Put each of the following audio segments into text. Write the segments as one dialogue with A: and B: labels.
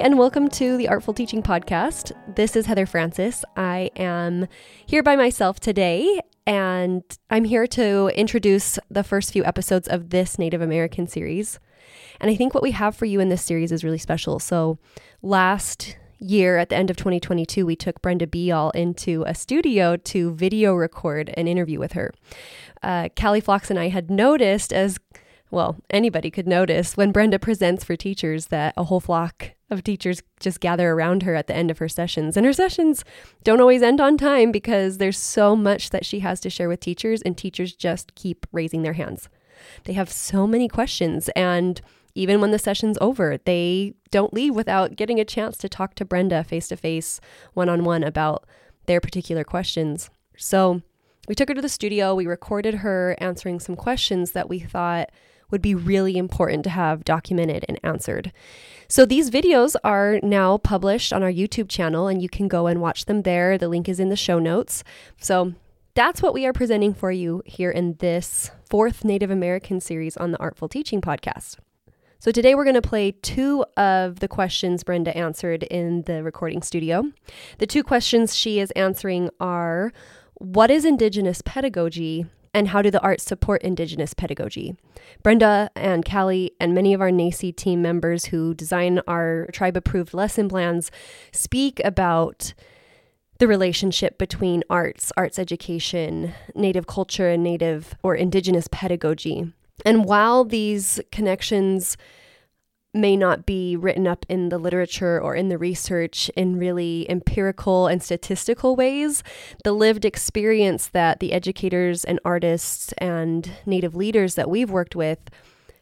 A: and welcome to the Artful Teaching Podcast. This is Heather Francis. I am here by myself today, and I'm here to introduce the first few episodes of this Native American series. And I think what we have for you in this series is really special. So, last year at the end of 2022, we took Brenda Beyal into a studio to video record an interview with her. Uh, Cally Flox and I had noticed as well, anybody could notice when Brenda presents for teachers that a whole flock of teachers just gather around her at the end of her sessions. And her sessions don't always end on time because there's so much that she has to share with teachers, and teachers just keep raising their hands. They have so many questions, and even when the session's over, they don't leave without getting a chance to talk to Brenda face to face, one on one about their particular questions. So we took her to the studio, we recorded her answering some questions that we thought would be really important to have documented and answered. So these videos are now published on our YouTube channel, and you can go and watch them there. The link is in the show notes. So that's what we are presenting for you here in this fourth Native American series on the Artful Teaching podcast. So today we're going to play two of the questions Brenda answered in the recording studio. The two questions she is answering are What is Indigenous pedagogy? And how do the arts support Indigenous pedagogy? Brenda and Cally and many of our NACI team members who design our tribe approved lesson plans speak about the relationship between arts, arts education, Native culture, and Native or Indigenous pedagogy. And while these connections may not be written up in the literature or in the research in really empirical and statistical ways. The lived experience that the educators and artists and Native leaders that we've worked with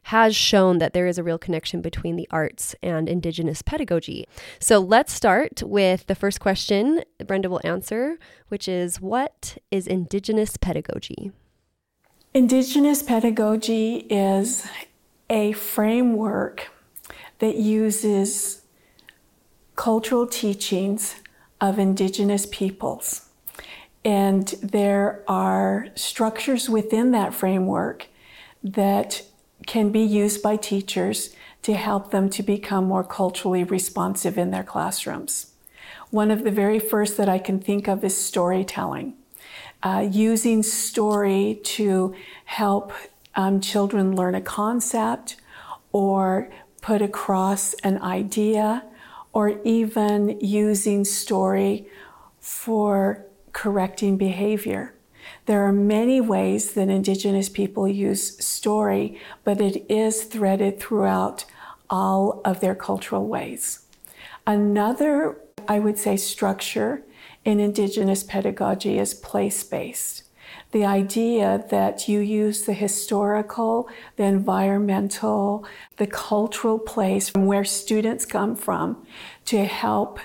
A: has shown that there is a real connection between the arts and Indigenous pedagogy. So let's start with the first question Brenda will answer, which is What is Indigenous pedagogy?
B: Indigenous pedagogy is a framework that uses cultural teachings of indigenous peoples. And there are structures within that framework that can be used by teachers to help them to become more culturally responsive in their classrooms. One of the very first that I can think of is storytelling. Uh, using story to help um, children learn a concept or put across an idea or even using story for correcting behavior. There are many ways that Indigenous people use story, but it is threaded throughout all of their cultural ways. Another, I would say, structure in Indigenous pedagogy is place based the idea that you use the historical, the environmental, the cultural place from where students come from to help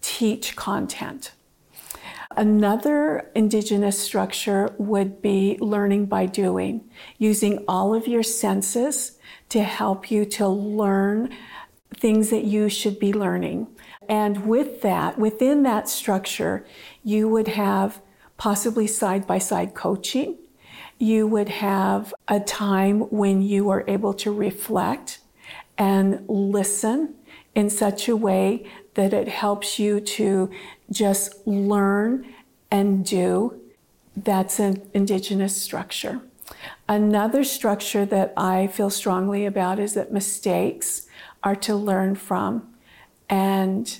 B: teach content. Another Indigenous structure would be learning by doing, using all of your senses to help you to learn things that you should be learning. And with that, within that structure, you would have possibly side by side coaching. You would have a time when you are able to reflect and listen in such a way that it helps you to just learn and do. That's an indigenous structure. Another structure that I feel strongly about is that mistakes are to learn from and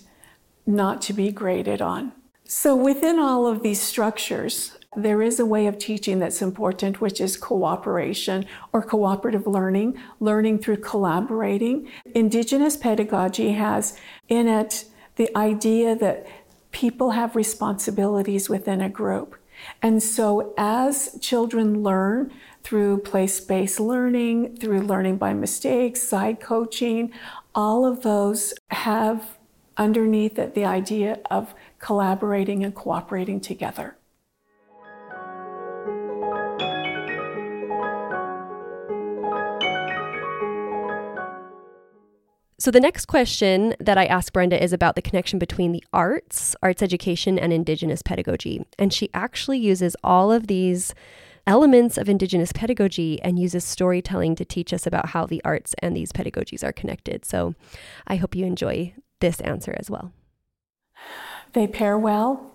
B: not to be graded on. So, within all of these structures, there is a way of teaching that's important, which is cooperation or cooperative learning, learning through collaborating. Indigenous pedagogy has in it the idea that people have responsibilities within a group. And so, as children learn through place based learning, through learning by mistakes, side coaching, all of those have underneath it the idea of collaborating and cooperating together.
A: So, the next question that I asked Brenda is about the connection between the arts, arts education, and Indigenous pedagogy. And she actually uses all of these elements of Indigenous pedagogy and uses storytelling to teach us about how the arts and these pedagogies are connected. So, I hope you enjoy this answer as well.
B: They pair well,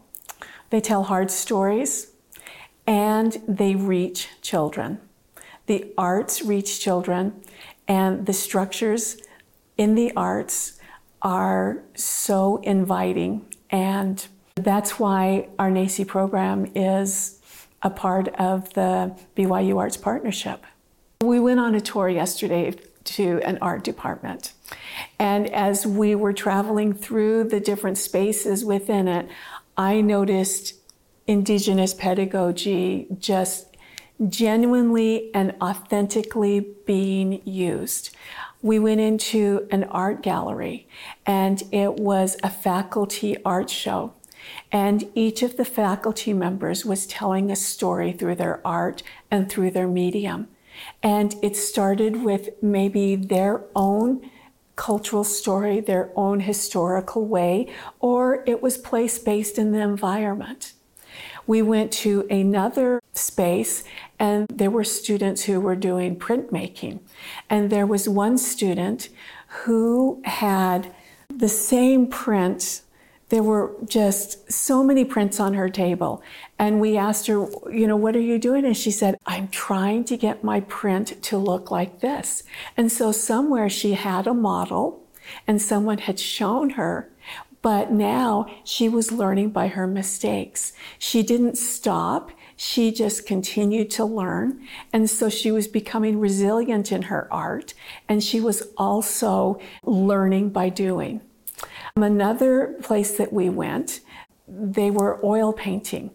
B: they tell hard stories, and they reach children. The arts reach children, and the structures in the arts are so inviting. And that's why our NACI program is a part of the BYU Arts Partnership. We went on a tour yesterday to an art department. And as we were traveling through the different spaces within it, I noticed Indigenous pedagogy just genuinely and authentically being used. We went into an art gallery and it was a faculty art show. And each of the faculty members was telling a story through their art and through their medium. And it started with maybe their own cultural story, their own historical way, or it was place based in the environment. We went to another space and there were students who were doing printmaking. And there was one student who had the same print there were just so many prints on her table. And we asked her, you know, what are you doing? And she said, I'm trying to get my print to look like this. And so somewhere she had a model and someone had shown her, but now she was learning by her mistakes. She didn't stop. She just continued to learn. And so she was becoming resilient in her art. And she was also learning by doing. Another place that we went, they were oil painting.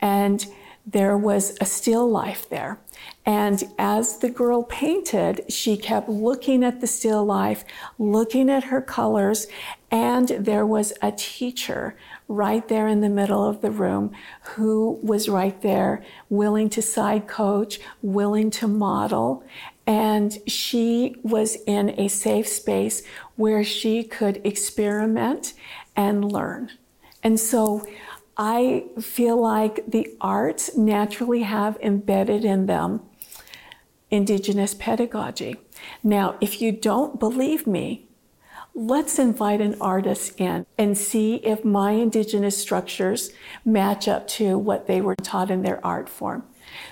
B: And there was a still life there. And as the girl painted, she kept looking at the still life, looking at her colors, and there was a teacher right there in the middle of the room who was right there, willing to side coach, willing to model. And she was in a safe space where she could experiment and learn. And so I feel like the arts naturally have embedded in them Indigenous pedagogy. Now, if you don't believe me, let's invite an artist in and see if my Indigenous structures match up to what they were taught in their art form.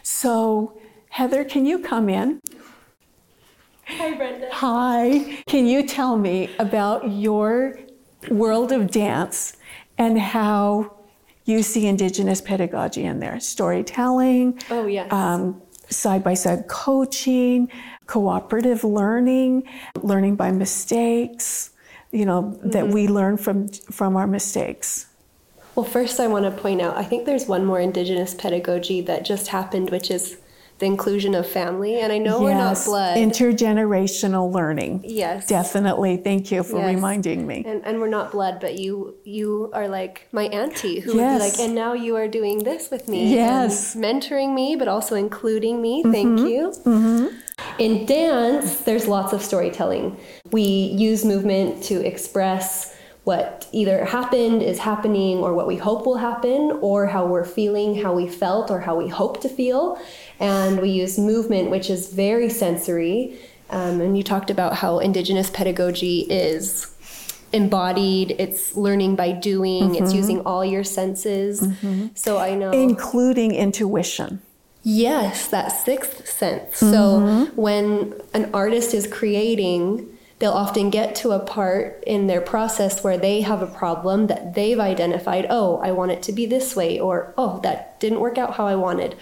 B: So, Heather, can you come in?
C: Hi, Brenda.
B: Hi. Can you tell me about your world of dance and how you see Indigenous pedagogy in there? Storytelling.
C: Oh, yes.
B: side by side coaching, cooperative learning, learning by mistakes, you know, mm-hmm. that we learn from, from our mistakes.
C: Well, first, I want to point out I think there's one more Indigenous pedagogy that just happened, which is the inclusion of family. And I know yes. we're not blood.
B: Intergenerational learning.
C: Yes.
B: Definitely. Thank you for yes. reminding me.
C: And, and we're not blood, but you you are like my auntie who yes. would be like, and now you are doing this with me.
B: Yes.
C: mentoring me, but also including me. Mm-hmm. Thank you. Mm-hmm. In dance, there's lots of storytelling. We use movement to express what either happened, is happening, or what we hope will happen, or how we're feeling, how we felt, or how we hope to feel. And we use movement, which is very sensory. Um, and you talked about how Indigenous pedagogy is embodied, it's learning by doing, mm-hmm. it's using all your senses. Mm-hmm. So I know.
B: Including intuition.
C: Yes, that sixth sense. Mm-hmm. So when an artist is creating, they'll often get to a part in their process where they have a problem that they've identified. Oh, I want it to be this way, or oh, that didn't work out how I wanted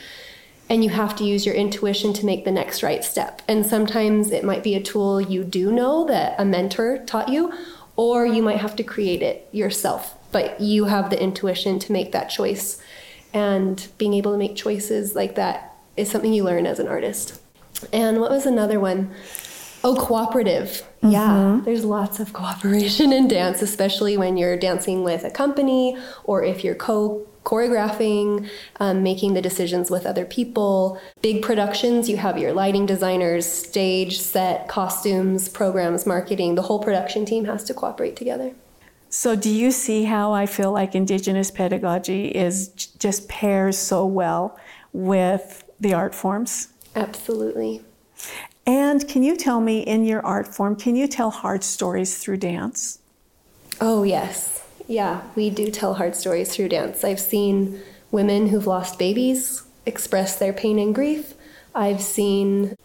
C: and you have to use your intuition to make the next right step. And sometimes it might be a tool you do know that a mentor taught you, or you might have to create it yourself. But you have the intuition to make that choice. And being able to make choices like that is something you learn as an artist. And what was another one? Oh, cooperative. Mm-hmm. Yeah, there's lots of cooperation in dance, especially when you're dancing with a company or if you're co choreographing, um, making the decisions with other people. Big productions, you have your lighting designers, stage, set, costumes, programs, marketing. The whole production team has to cooperate together.
B: So, do you see how I feel like Indigenous pedagogy is just pairs so well with the art forms?
C: Absolutely.
B: And can you tell me in your art form, can you tell hard stories through dance?
C: Oh, yes. Yeah, we do tell hard stories through dance. I've seen women who've lost babies express their pain and grief. I've seen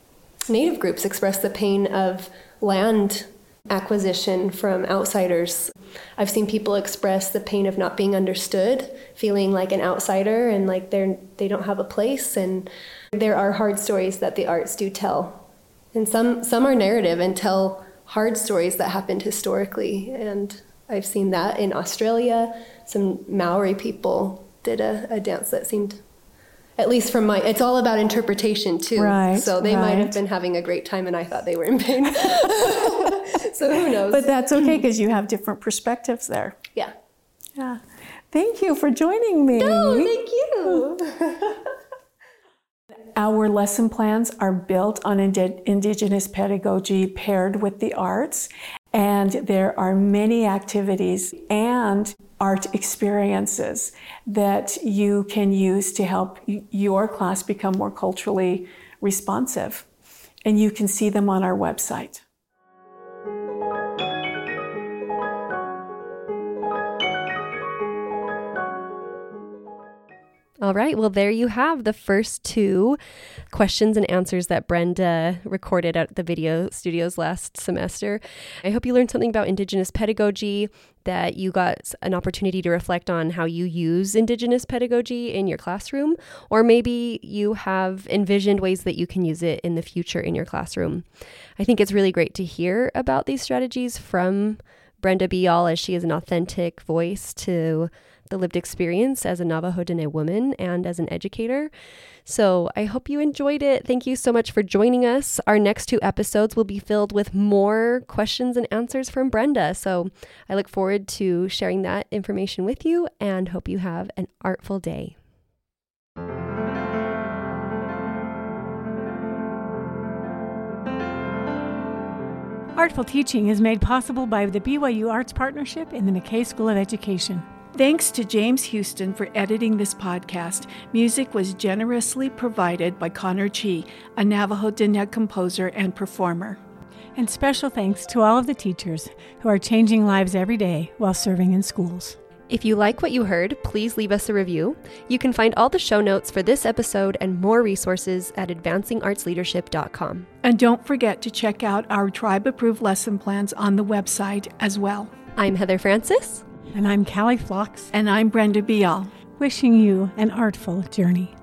C: Native groups express the pain of land acquisition from outsiders. I've seen people express the pain of not being understood, feeling like an outsider and like they're they don't have a place and there are hard stories that the arts do tell. And some some are narrative and tell hard stories that happened historically. And I've seen that in Australia. Some Maori people did a, a dance that seemed at least from my it's all about interpretation too.
B: Right
C: so they
B: right.
C: might have been having a great time and i thought they were in pain. So who knows?
B: But that's okay because you have different perspectives there.
C: Yeah.
B: Yeah. Thank you for joining me.
C: Oh thank you
B: our lesson plans are built on ind- indigenous pedagogy paired with the arts and there are many activities and art experiences that you can use to help your class become more culturally responsive. And you can see them on our website.
A: All right. Well, there you have the first two questions and answers that Brenda recorded at the video studios last semester. I hope you learned something about Indigenous pedagogy, that you got an opportunity to reflect on how you use Indigenous pedagogy in your classroom, or maybe you have envisioned ways that you can use it in the future in your classroom. I think it's really great to hear about these strategies from Brenda Beyal as she is an authentic voice to the lived experience as a Navajo Dene woman and as an educator. So I hope you enjoyed it. Thank you so much for joining us. Our next two episodes will be filled with more questions and answers from Brenda. So I look forward to sharing that information with you and hope you have an artful day.
D: Artful Teaching is made possible by the BYU Arts Partnership in the McKay School of Education.
B: Thanks to James Houston for editing this podcast. Music was generously provided by Connor Chee, a Navajo Diné composer and performer.
D: And special thanks to all of the teachers who are changing lives every day while serving in schools.
A: If you like what you heard, please leave us a review. You can find all the show notes for this episode and more resources at advancingartsleadership.com.
B: And don't forget to check out our tribe approved lesson plans on the website as well.
A: I'm Heather Francis.
D: And I'm Cally Flox.
B: And I'm Brenda Beyal.
D: Wishing you an artful journey.